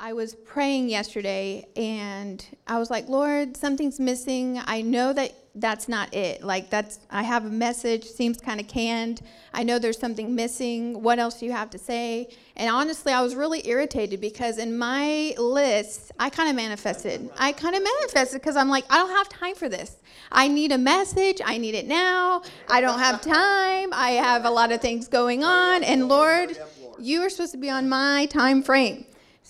I was praying yesterday and I was like, Lord, something's missing. I know that that's not it. Like, that's, I have a message, seems kind of canned. I know there's something missing. What else do you have to say? And honestly, I was really irritated because in my list, I kind of manifested. I kind of manifested because I'm like, I don't have time for this. I need a message. I need it now. I don't have time. I have a lot of things going on. And Lord, you are supposed to be on my time frame.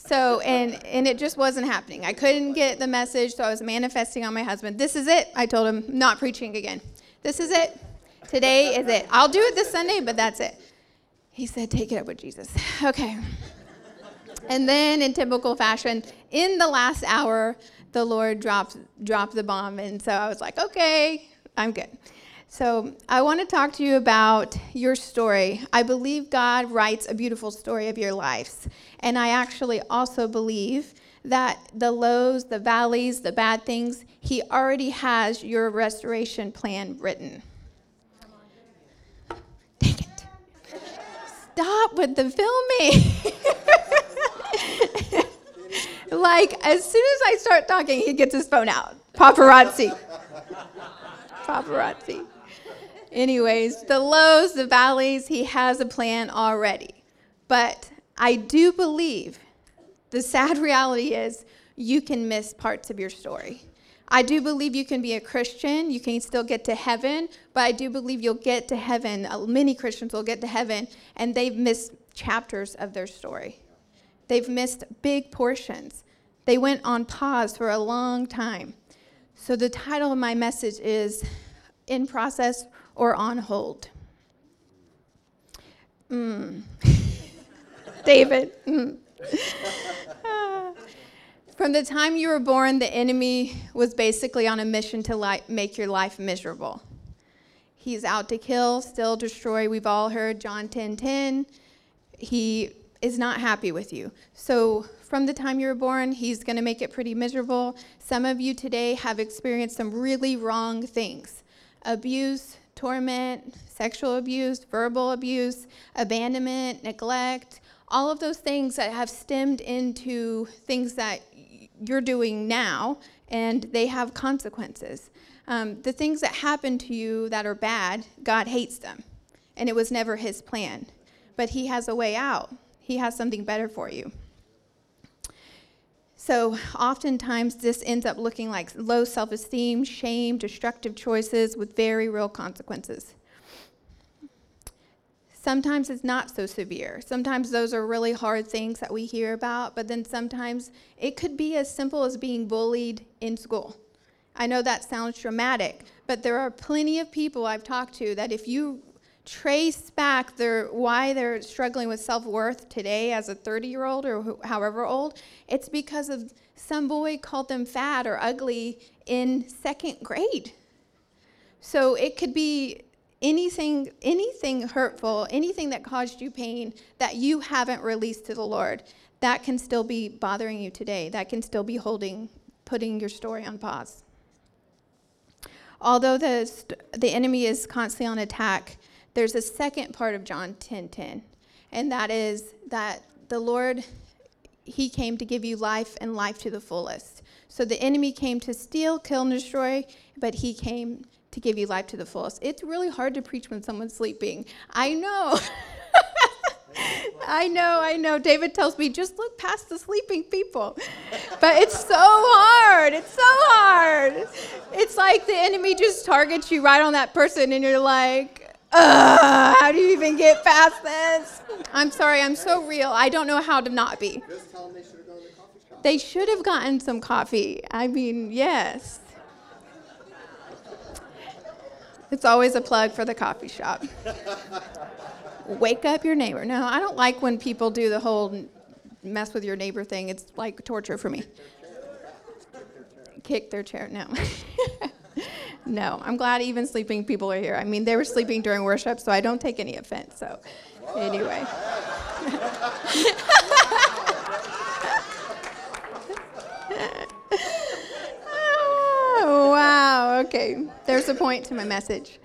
So, and and it just wasn't happening. I couldn't get the message, so I was manifesting on my husband. This is it. I told him, not preaching again. This is it. Today is it. I'll do it this Sunday, but that's it. He said, take it up with Jesus. Okay. And then, in typical fashion, in the last hour, the Lord dropped dropped the bomb, and so I was like, okay, I'm good. So, I want to talk to you about your story. I believe God writes a beautiful story of your lives. And I actually also believe that the lows, the valleys, the bad things, He already has your restoration plan written. Dang it. Stop with the filming. like, as soon as I start talking, he gets his phone out. Paparazzi. Paparazzi. Anyways, the lows, the valleys, he has a plan already. But I do believe the sad reality is you can miss parts of your story. I do believe you can be a Christian, you can still get to heaven, but I do believe you'll get to heaven. Uh, many Christians will get to heaven and they've missed chapters of their story. They've missed big portions. They went on pause for a long time. So the title of my message is In Process or on hold. Mm. David. Mm. From the time you were born, the enemy was basically on a mission to li- make your life miserable. He's out to kill, still destroy. We've all heard John 10 10. He is not happy with you. So, from the time you were born, he's going to make it pretty miserable. Some of you today have experienced some really wrong things abuse, torment, sexual abuse, verbal abuse, abandonment, neglect, all of those things that have stemmed into things that you're doing now, and they have consequences. Um, the things that happen to you that are bad, God hates them, and it was never His plan. But He has a way out, He has something better for you. So, oftentimes, this ends up looking like low self esteem, shame, destructive choices with very real consequences. Sometimes it's not so severe. Sometimes those are really hard things that we hear about, but then sometimes it could be as simple as being bullied in school. I know that sounds dramatic, but there are plenty of people I've talked to that if you trace back their why they're struggling with self-worth today as a 30-year-old or wh- however old, it's because of some boy called them fat or ugly in second grade. So it could be anything anything hurtful, anything that caused you pain that you haven't released to the Lord. That can still be bothering you today. That can still be holding putting your story on pause. Although the, st- the enemy is constantly on attack, there's a second part of John 10:10, 10, 10, and that is that the Lord he came to give you life and life to the fullest. So the enemy came to steal, kill, and destroy, but he came to give you life to the fullest. It's really hard to preach when someone's sleeping. I know. I know, I know. David tells me just look past the sleeping people. But it's so hard. It's so hard. It's like the enemy just targets you right on that person, and you're like, how do you even get past this? I'm sorry, I'm so real. I don't know how to not be. They should have gotten some coffee. I mean, yes. It's always a plug for the coffee shop. Wake up your neighbor. No, I don't like when people do the whole mess with your neighbor thing. It's like torture for me. Kick their chair. No. no, I'm glad even sleeping people are here. I mean, they were sleeping during worship, so I don't take any offense. So, anyway. oh, wow. Okay. There's a point to my message.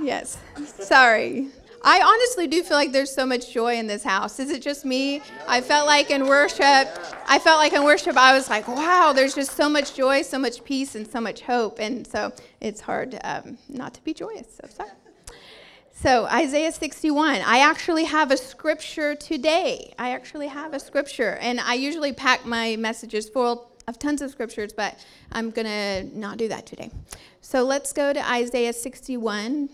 Yes. Sorry. I honestly do feel like there's so much joy in this house. Is it just me? I felt like in worship, I felt like in worship, I was like, wow, there's just so much joy, so much peace, and so much hope. And so it's hard um, not to be joyous. So sorry. So, Isaiah 61. I actually have a scripture today. I actually have a scripture. And I usually pack my messages full of tons of scriptures, but I'm going to not do that today. So, let's go to Isaiah 61,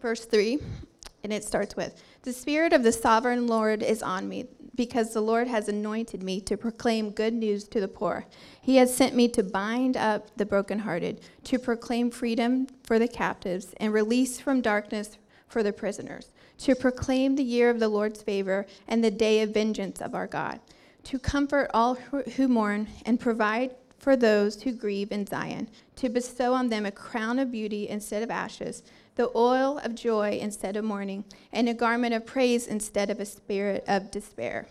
verse 3. And it starts with The Spirit of the sovereign Lord is on me, because the Lord has anointed me to proclaim good news to the poor. He has sent me to bind up the brokenhearted, to proclaim freedom for the captives, and release from darkness for the prisoners, to proclaim the year of the Lord's favor and the day of vengeance of our God, to comfort all who mourn and provide for those who grieve in Zion, to bestow on them a crown of beauty instead of ashes the oil of joy instead of mourning, and a garment of praise instead of a spirit of despair.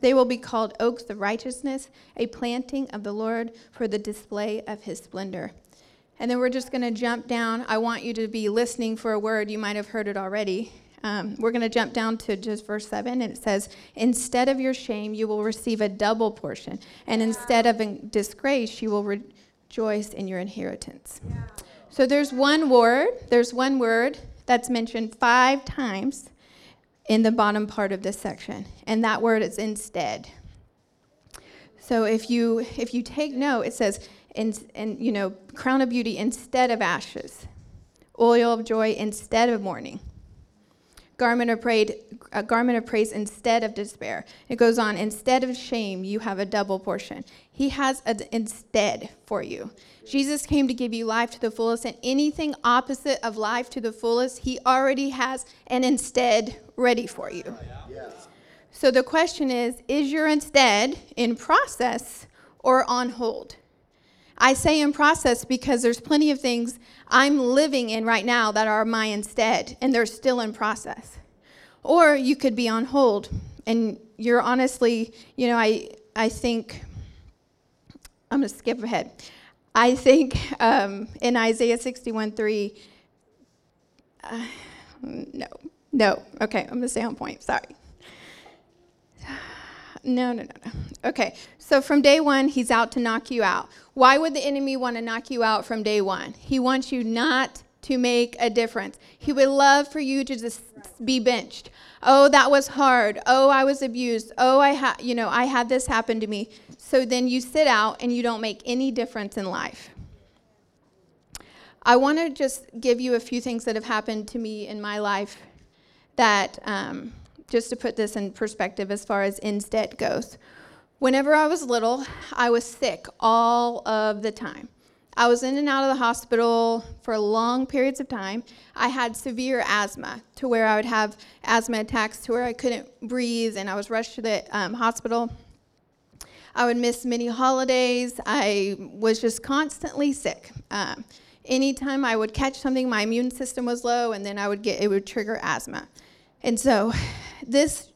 They will be called oaks of righteousness, a planting of the Lord for the display of his splendor. And then we're just going to jump down. I want you to be listening for a word. You might have heard it already. Um, we're going to jump down to just verse 7, and it says, Instead of your shame, you will receive a double portion, and instead of disgrace, you will rejoice in your inheritance. Yeah. So there's one word, there's one word that's mentioned five times in the bottom part of this section, and that word is instead. So if you if you take note, it says in, and you know crown of beauty instead of ashes, oil of joy instead of mourning, garment of praise, a garment of praise instead of despair. It goes on instead of shame, you have a double portion. He has an instead for you. Jesus came to give you life to the fullest, and anything opposite of life to the fullest, He already has an instead ready for you. So the question is is your instead in process or on hold? I say in process because there's plenty of things I'm living in right now that are my instead, and they're still in process. Or you could be on hold, and you're honestly, you know, I, I think, I'm going to skip ahead. I think um, in Isaiah 61 3, uh, no, no. Okay, I'm going to stay on point. Sorry. No, no, no, no. Okay, so from day one, he's out to knock you out. Why would the enemy want to knock you out from day one? He wants you not to make a difference. He would love for you to just be benched. Oh, that was hard. Oh, I was abused. Oh, I had, you know, I had this happen to me. So then you sit out and you don't make any difference in life. I want to just give you a few things that have happened to me in my life that, um, just to put this in perspective as far as instead goes. Whenever I was little, I was sick all of the time. I was in and out of the hospital for long periods of time. I had severe asthma to where I would have asthma attacks to where I couldn't breathe and I was rushed to the um, hospital. I would miss many holidays. I was just constantly sick. Um, anytime I would catch something, my immune system was low, and then I would get it would trigger asthma. And so, this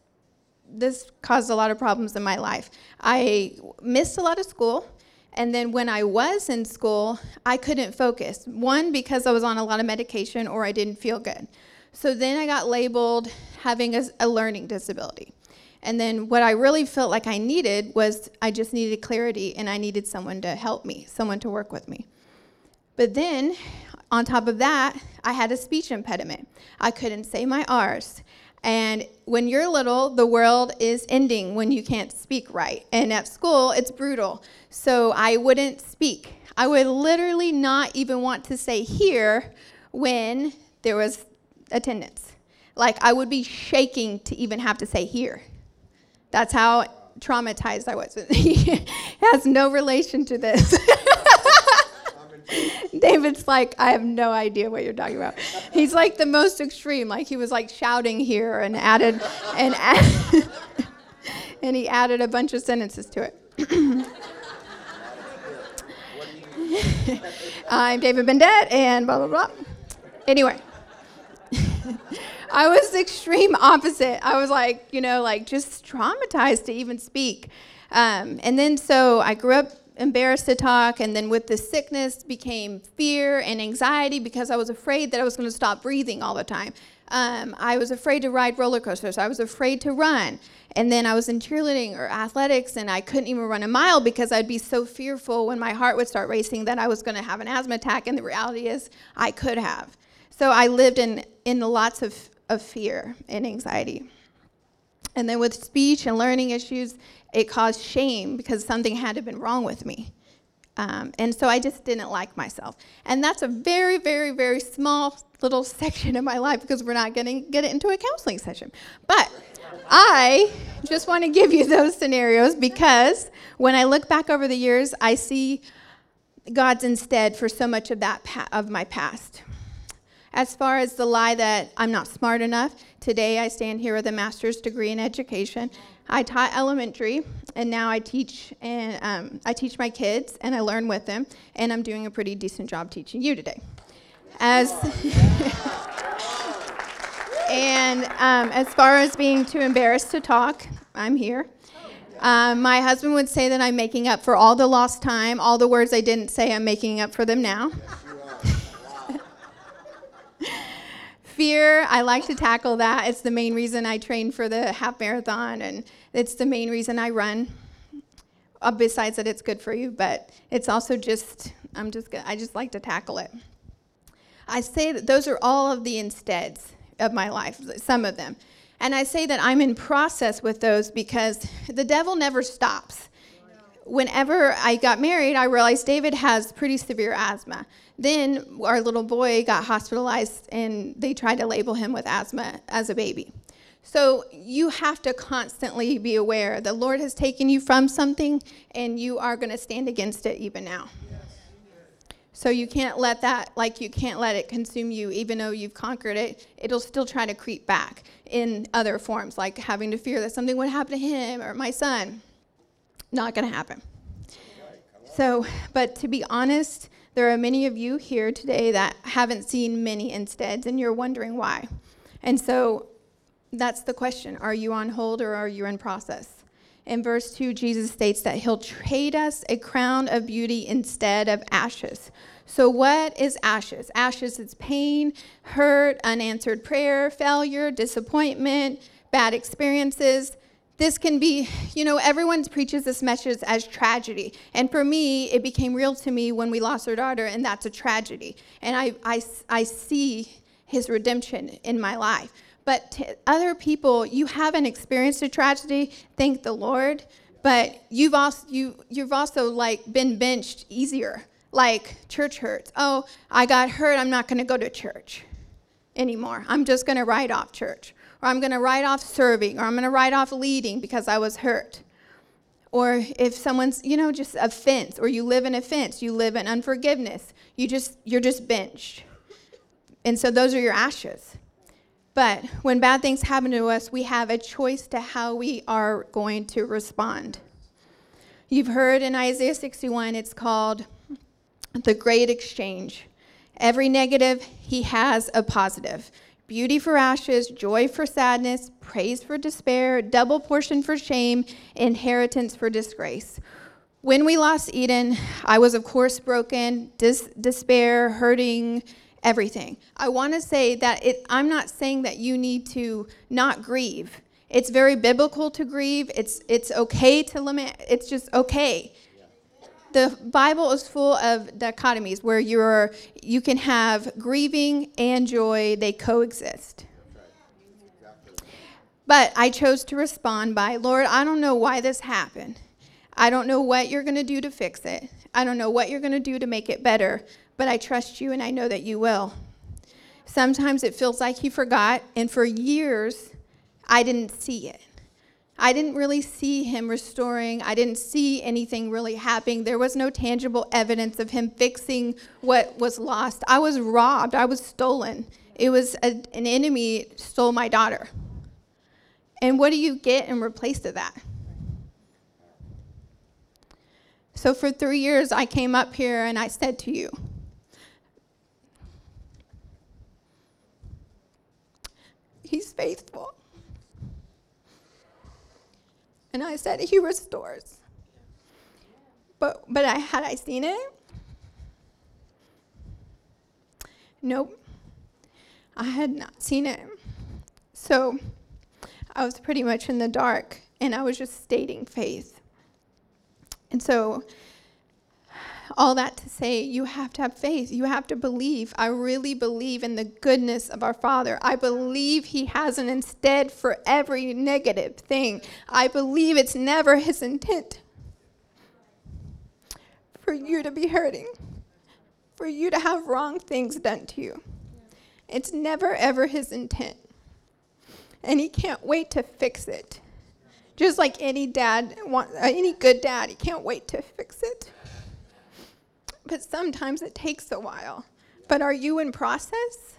this caused a lot of problems in my life. I missed a lot of school. And then when I was in school, I couldn't focus. One, because I was on a lot of medication or I didn't feel good. So then I got labeled having a, a learning disability. And then what I really felt like I needed was I just needed clarity and I needed someone to help me, someone to work with me. But then, on top of that, I had a speech impediment. I couldn't say my R's. And when you're little, the world is ending when you can't speak right. And at school, it's brutal. So I wouldn't speak. I would literally not even want to say here when there was attendance. Like I would be shaking to even have to say here. That's how traumatized I was. it has no relation to this. David's like, I have no idea what you're talking about. He's like the most extreme. Like he was like shouting here and added and add, and he added a bunch of sentences to it. I'm David Bendett and blah blah blah. Anyway. I was the extreme opposite. I was like, you know, like just traumatized to even speak. Um, and then so I grew up embarrassed to talk, and then with the sickness became fear and anxiety because I was afraid that I was going to stop breathing all the time. Um, I was afraid to ride roller coasters. I was afraid to run. And then I was in cheerleading or athletics, and I couldn't even run a mile because I'd be so fearful when my heart would start racing that I was going to have an asthma attack. And the reality is, I could have. So I lived in, in lots of, of fear and anxiety. And then with speech and learning issues, it caused shame because something had to have been wrong with me. Um, and so I just didn't like myself. And that's a very, very, very small little section of my life because we're not going to get it into a counseling session. But I just want to give you those scenarios because when I look back over the years, I see God's instead for so much of that pa- of my past. As far as the lie that I'm not smart enough, today I stand here with a master's degree in education. I taught elementary, and now I teach and um, I teach my kids, and I learn with them, and I'm doing a pretty decent job teaching you today. As and um, as far as being too embarrassed to talk, I'm here. Um, my husband would say that I'm making up for all the lost time, all the words I didn't say. I'm making up for them now. Fear, I like to tackle that. It's the main reason I train for the half marathon, and it's the main reason I run. Uh, besides that, it's good for you, but it's also just I'm just I just like to tackle it. I say that those are all of the insteads of my life, some of them. And I say that I'm in process with those because the devil never stops. Whenever I got married, I realized David has pretty severe asthma. Then our little boy got hospitalized and they tried to label him with asthma as a baby. So you have to constantly be aware the Lord has taken you from something and you are going to stand against it even now. So you can't let that, like you can't let it consume you, even though you've conquered it. It'll still try to creep back in other forms, like having to fear that something would happen to him or my son. Not going to happen. So, but to be honest, there are many of you here today that haven't seen many insteads, and you're wondering why. And so that's the question Are you on hold or are you in process? In verse 2, Jesus states that he'll trade us a crown of beauty instead of ashes. So, what is ashes? Ashes is pain, hurt, unanswered prayer, failure, disappointment, bad experiences. This can be, you know, everyone preaches this message as tragedy. And for me, it became real to me when we lost our daughter, and that's a tragedy. And I, I, I see his redemption in my life. But to other people, you haven't experienced a tragedy, thank the Lord. But you've also you you've also like been benched easier like church hurts. Oh, I got hurt. I'm not going to go to church anymore. I'm just going to write off church. Or I'm going to write off serving. Or I'm going to write off leading because I was hurt. Or if someone's, you know, just offense, or you live in offense, you live in unforgiveness, you just, you're just benched. And so those are your ashes. But when bad things happen to us, we have a choice to how we are going to respond. You've heard in Isaiah 61, it's called the great exchange. Every negative, he has a positive. Beauty for ashes, joy for sadness, praise for despair, double portion for shame, inheritance for disgrace. When we lost Eden, I was, of course, broken, dis- despair, hurting, everything. I want to say that it, I'm not saying that you need to not grieve. It's very biblical to grieve. It's, it's okay to lament. It's just okay the Bible is full of dichotomies where you're you can have grieving and joy, they coexist. But I chose to respond by, Lord, I don't know why this happened. I don't know what you're going to do to fix it. I don't know what you're going to do to make it better, but I trust you and I know that you will. Sometimes it feels like he forgot, and for years, I didn't see it. I didn't really see him restoring. I didn't see anything really happening. There was no tangible evidence of him fixing what was lost. I was robbed. I was stolen. It was a, an enemy stole my daughter. And what do you get in replace of that? So for three years, I came up here and I said to you, He's faithful. And I said, He restores. But, but I, had I seen it? Nope. I had not seen it. So I was pretty much in the dark and I was just stating faith. And so, all that to say, you have to have faith. You have to believe. I really believe in the goodness of our Father. I believe He has an instead for every negative thing. I believe it's never His intent for you to be hurting, for you to have wrong things done to you. It's never, ever His intent. And He can't wait to fix it. Just like any dad, want, any good dad, he can't wait to fix it. But sometimes it takes a while. But are you in process?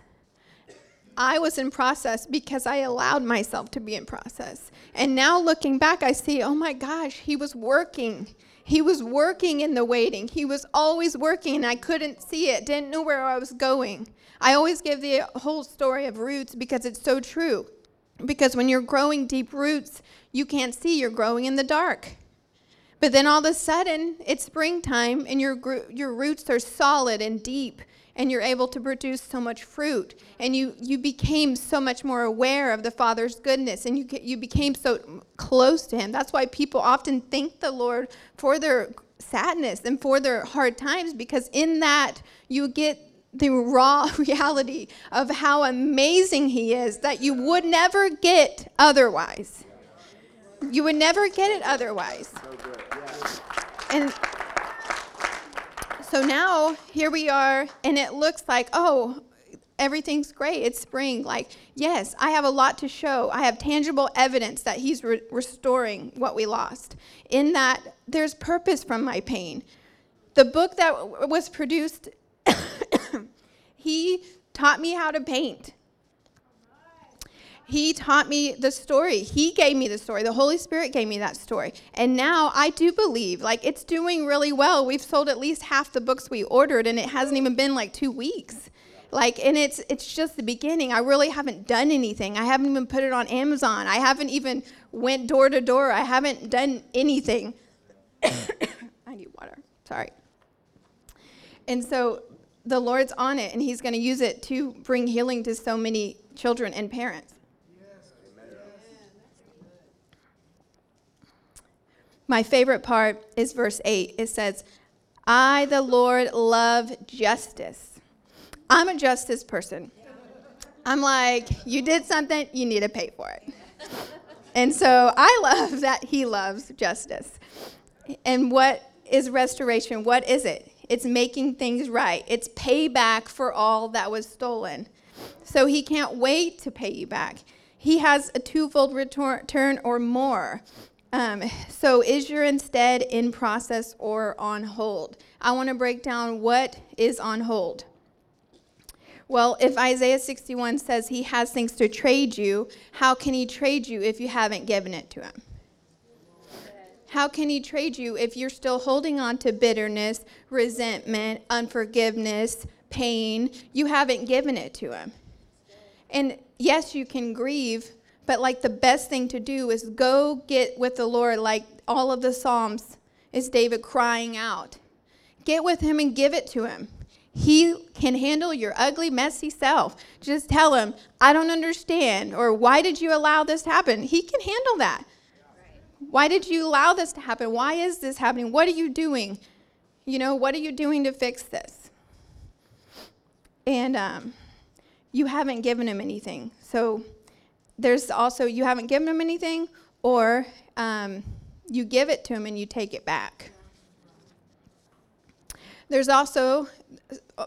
I was in process because I allowed myself to be in process. And now looking back, I see, oh my gosh, he was working. He was working in the waiting. He was always working, and I couldn't see it, didn't know where I was going. I always give the whole story of roots because it's so true. Because when you're growing deep roots, you can't see, you're growing in the dark. But then all of a sudden, it's springtime and your, your roots are solid and deep and you're able to produce so much fruit and you, you became so much more aware of the father's goodness and you, you became so close to him that's why people often thank the lord for their sadness and for their hard times because in that you get the raw reality of how amazing he is that you would never get otherwise. You would never get it otherwise. And so now here we are, and it looks like, oh, everything's great. It's spring. Like, yes, I have a lot to show. I have tangible evidence that He's re- restoring what we lost. In that, there's purpose from my pain. The book that w- was produced he taught me how to paint. He taught me the story. He gave me the story. The Holy Spirit gave me that story. And now I do believe, like, it's doing really well. We've sold at least half the books we ordered, and it hasn't even been like two weeks. Like, and it's it's just the beginning. I really haven't done anything. I haven't even put it on Amazon. I haven't even went door to door. I haven't done anything. I need water. Sorry. And so the Lord's on it and He's going to use it to bring healing to so many children and parents. My favorite part is verse 8. It says, I, the Lord, love justice. I'm a justice person. I'm like, you did something, you need to pay for it. and so I love that He loves justice. And what is restoration? What is it? It's making things right. It's payback for all that was stolen. So he can't wait to pay you back. He has a twofold return or more. Um, so is your instead in process or on hold? I want to break down what is on hold. Well, if Isaiah 61 says he has things to trade you, how can he trade you if you haven't given it to him? How can he trade you if you're still holding on to bitterness, resentment, unforgiveness, pain? You haven't given it to him. And yes, you can grieve, but like the best thing to do is go get with the Lord, like all of the Psalms is David crying out. Get with him and give it to him. He can handle your ugly, messy self. Just tell him, I don't understand, or why did you allow this to happen? He can handle that. Why did you allow this to happen? Why is this happening? What are you doing? You know, what are you doing to fix this? And um, you haven't given him anything. So there's also, you haven't given them anything, or um, you give it to them and you take it back. There's also,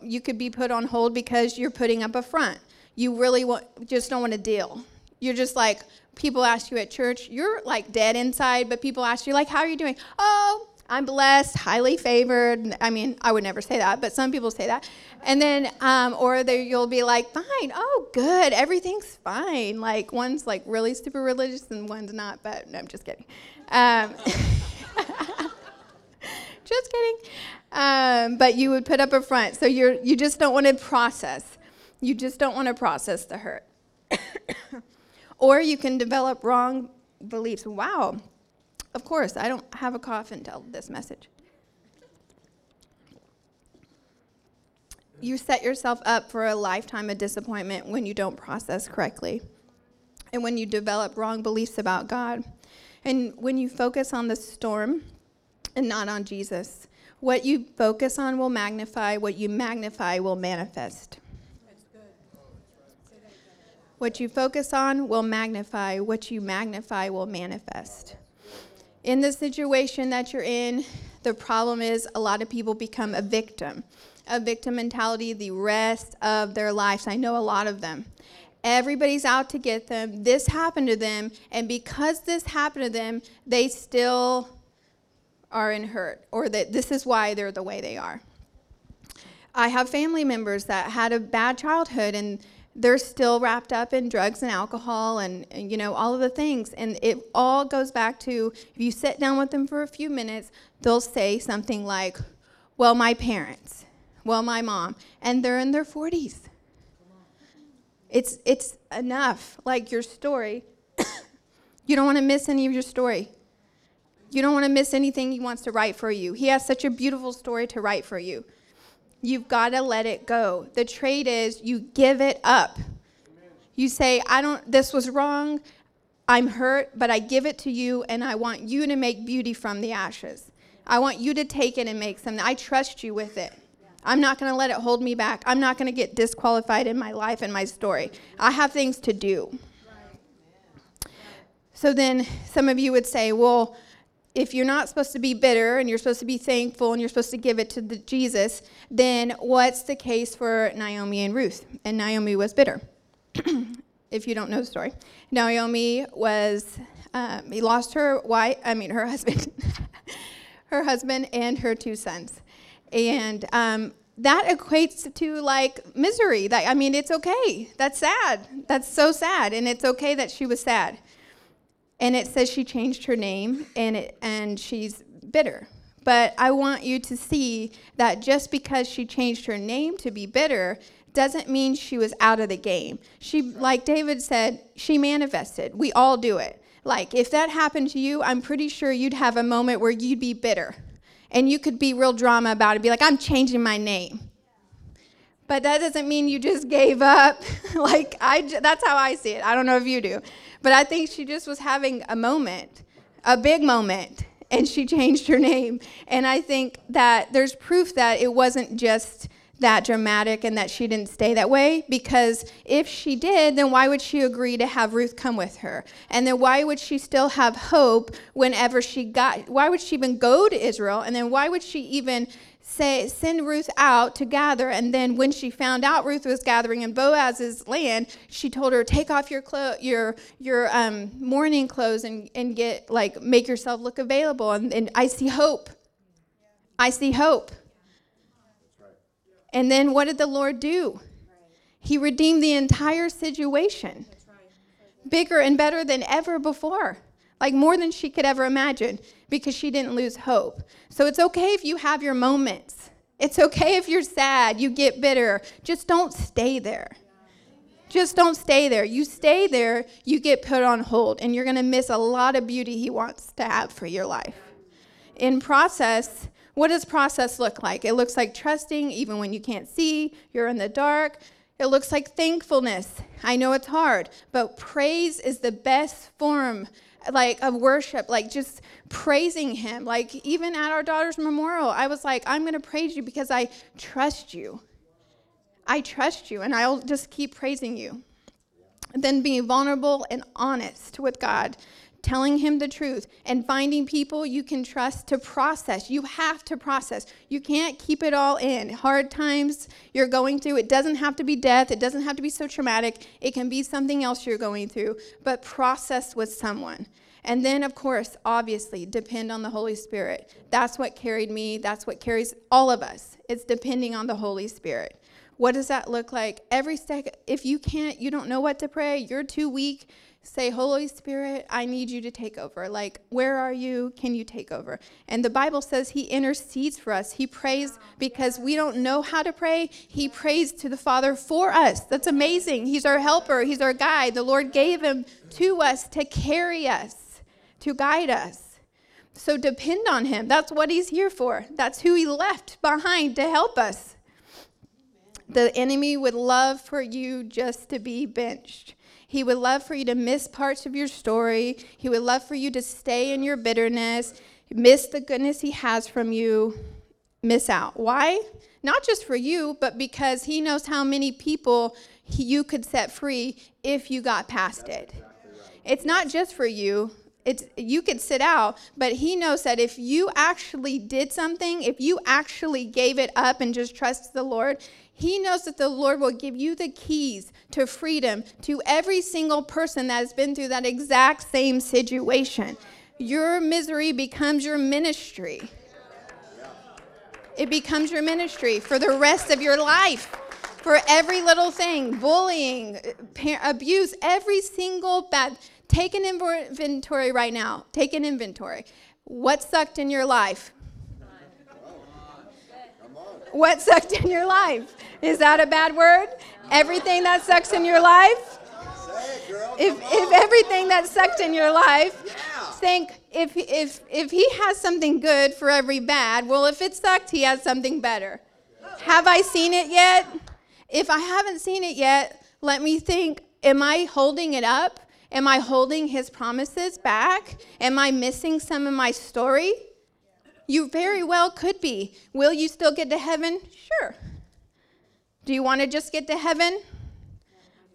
you could be put on hold because you're putting up a front. You really want, just don't want to deal. You're just like, people ask you at church, you're like dead inside, but people ask you, like, how are you doing? Oh, I'm blessed, highly favored. I mean, I would never say that, but some people say that. And then, um, or you'll be like, fine, oh, good, everything's fine. Like, one's like really super religious and one's not, but no, I'm just kidding. Um, just kidding. Um, but you would put up a front. So you're, you just don't want to process. You just don't want to process the hurt. Or you can develop wrong beliefs. Wow. Of course, I don't have a cough until this message. You set yourself up for a lifetime of disappointment when you don't process correctly. and when you develop wrong beliefs about God. And when you focus on the storm and not on Jesus, what you focus on will magnify, what you magnify will manifest. What you focus on will magnify, what you magnify will manifest. In the situation that you're in, the problem is a lot of people become a victim, a victim mentality the rest of their lives. I know a lot of them. Everybody's out to get them. This happened to them, and because this happened to them, they still are in hurt, or that this is why they're the way they are. I have family members that had a bad childhood and they're still wrapped up in drugs and alcohol and, and, you know all of the things. And it all goes back to if you sit down with them for a few minutes they'll say something like well my parents. Well my mom. And they're in their 40s it's it's enough. Like your story you don't want to miss any of your story. You don't want to miss anything he wants to write for you. He has such a beautiful story to write for you You've got to let it go. The trade is you give it up. You say, I don't, this was wrong. I'm hurt, but I give it to you and I want you to make beauty from the ashes. I want you to take it and make something. I trust you with it. I'm not going to let it hold me back. I'm not going to get disqualified in my life and my story. I have things to do. So then some of you would say, well, if you're not supposed to be bitter and you're supposed to be thankful and you're supposed to give it to the Jesus, then what's the case for Naomi and Ruth? And Naomi was bitter. if you don't know the story, Naomi was um, he lost her wife. I mean her husband, her husband and her two sons, and um, that equates to like misery. That I mean, it's okay. That's sad. That's so sad, and it's okay that she was sad and it says she changed her name and it, and she's bitter. But I want you to see that just because she changed her name to be bitter doesn't mean she was out of the game. She like David said, she manifested. We all do it. Like if that happened to you, I'm pretty sure you'd have a moment where you'd be bitter. And you could be real drama about it, be like, I'm changing my name. But that doesn't mean you just gave up. like I that's how I see it. I don't know if you do. But I think she just was having a moment, a big moment, and she changed her name. And I think that there's proof that it wasn't just that dramatic and that she didn't stay that way because if she did, then why would she agree to have Ruth come with her? And then why would she still have hope whenever she got, why would she even go to Israel? And then why would she even say send Ruth out to gather and then when she found out Ruth was gathering in Boaz's land she told her take off your clo- your your um, mourning clothes and, and get like make yourself look available and, and I see hope I see hope and then what did the Lord do he redeemed the entire situation bigger and better than ever before like more than she could ever imagine because she didn't lose hope. So it's okay if you have your moments. It's okay if you're sad, you get bitter. Just don't stay there. Just don't stay there. You stay there, you get put on hold, and you're going to miss a lot of beauty He wants to have for your life. In process, what does process look like? It looks like trusting even when you can't see, you're in the dark. It looks like thankfulness. I know it's hard, but praise is the best form like of worship, like just praising him. Like even at our daughter's memorial, I was like, I'm going to praise you because I trust you. I trust you, and I'll just keep praising you. Then being vulnerable and honest with God telling him the truth, and finding people you can trust to process. You have to process. You can't keep it all in. Hard times you're going through, it doesn't have to be death, it doesn't have to be so traumatic. It can be something else you're going through, but process with someone. And then, of course, obviously, depend on the Holy Spirit. That's what carried me. That's what carries all of us. It's depending on the Holy Spirit. What does that look like? Every step, if you can't, you don't know what to pray, you're too weak, say, Holy Spirit, I need you to take over. Like, where are you? Can you take over? And the Bible says He intercedes for us. He prays because we don't know how to pray. He prays to the Father for us. That's amazing. He's our helper, He's our guide. The Lord gave Him to us to carry us, to guide us. So depend on Him. That's what He's here for. That's who He left behind to help us. The enemy would love for you just to be benched He would love for you to miss parts of your story. He would love for you to stay in your bitterness, miss the goodness He has from you, miss out. Why? Not just for you, but because He knows how many people you could set free if you got past it. It's not just for you. It's you could sit out, but he knows that if you actually did something, if you actually gave it up and just trust the Lord, he knows that the Lord will give you the keys to freedom to every single person that has been through that exact same situation. Your misery becomes your ministry. It becomes your ministry for the rest of your life. For every little thing, bullying, abuse, every single bad. Take an inventory right now. Take an inventory. What sucked in your life? What sucked in your life? Is that a bad word? Everything that sucks in your life? If, if everything that sucked in your life, think if, if, if he has something good for every bad, well, if it sucked, he has something better. Have I seen it yet? If I haven't seen it yet, let me think am I holding it up? Am I holding his promises back? Am I missing some of my story? You very well could be. Will you still get to heaven? Sure. Do you want to just get to heaven?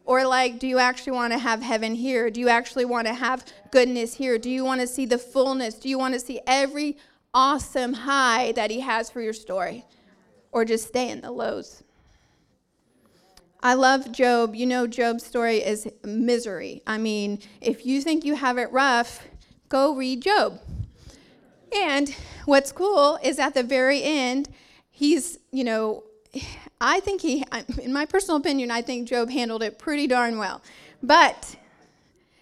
Or, like, do you actually want to have heaven here? Do you actually want to have goodness here? Do you want to see the fullness? Do you want to see every awesome high that He has for your story? Or just stay in the lows? I love Job. You know, Job's story is misery. I mean, if you think you have it rough, go read Job. And what's cool is at the very end, he's, you know, I think he, in my personal opinion, I think Job handled it pretty darn well. But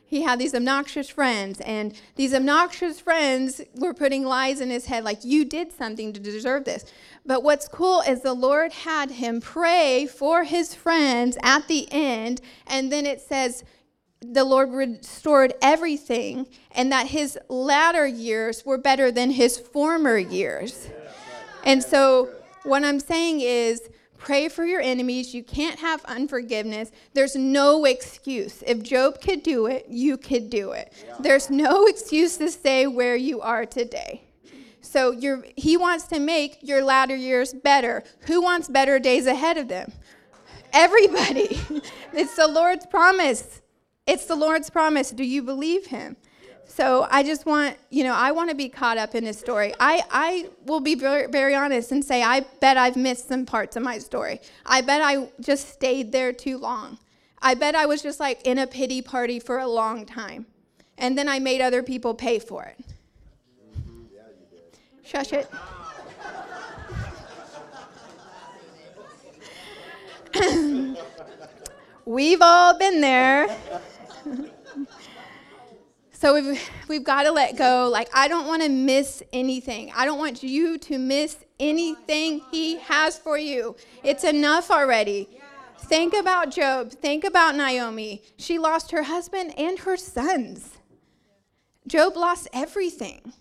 he had these obnoxious friends, and these obnoxious friends were putting lies in his head, like, you did something to deserve this. But what's cool is the Lord had him pray for his friends at the end, and then it says, the Lord restored everything, and that his latter years were better than his former years. And so, what I'm saying is, pray for your enemies. You can't have unforgiveness. There's no excuse. If Job could do it, you could do it. There's no excuse to stay where you are today. So he wants to make your latter years better. Who wants better days ahead of them? Everybody. it's the Lord's promise. It's the Lord's promise. Do you believe him? So I just want, you know, I want to be caught up in his story. I, I will be very, very honest and say, I bet I've missed some parts of my story. I bet I just stayed there too long. I bet I was just like in a pity party for a long time. And then I made other people pay for it. Shush it. We've all been there. so we've, we've got to let go. Like, I don't want to miss anything. I don't want you to miss anything He has for you. It's enough already. Think about Job. Think about Naomi. She lost her husband and her sons. Job lost everything.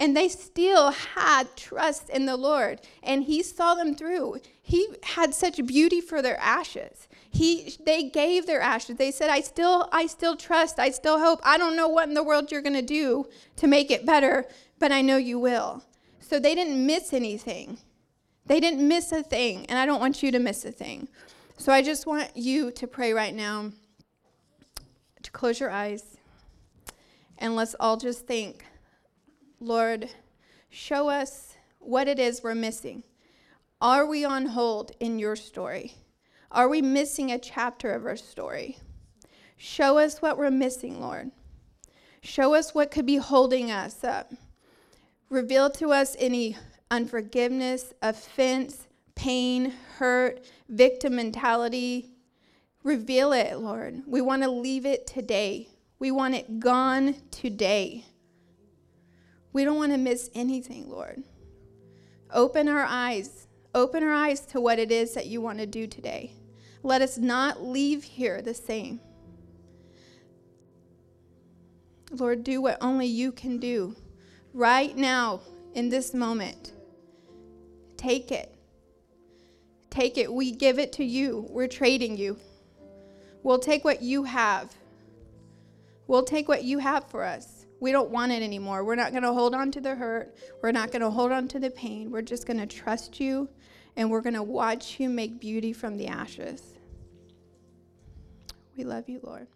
And they still had trust in the Lord. And he saw them through. He had such beauty for their ashes. He they gave their ashes. They said, I still, I still trust, I still hope. I don't know what in the world you're gonna do to make it better, but I know you will. So they didn't miss anything. They didn't miss a thing, and I don't want you to miss a thing. So I just want you to pray right now, to close your eyes, and let's all just think Lord, show us what it is we're missing. Are we on hold in your story? Are we missing a chapter of our story? Show us what we're missing, Lord. Show us what could be holding us up. Reveal to us any unforgiveness, offense, pain, hurt, victim mentality. Reveal it, Lord. We want to leave it today. We want it gone today. We don't want to miss anything, Lord. Open our eyes. Open our eyes to what it is that you want to do today. Let us not leave here the same. Lord, do what only you can do right now in this moment. Take it. Take it. We give it to you. We're trading you. We'll take what you have. We'll take what you have for us. We don't want it anymore. We're not going to hold on to the hurt. We're not going to hold on to the pain. We're just going to trust you and we're going to watch you make beauty from the ashes. We love you, Lord.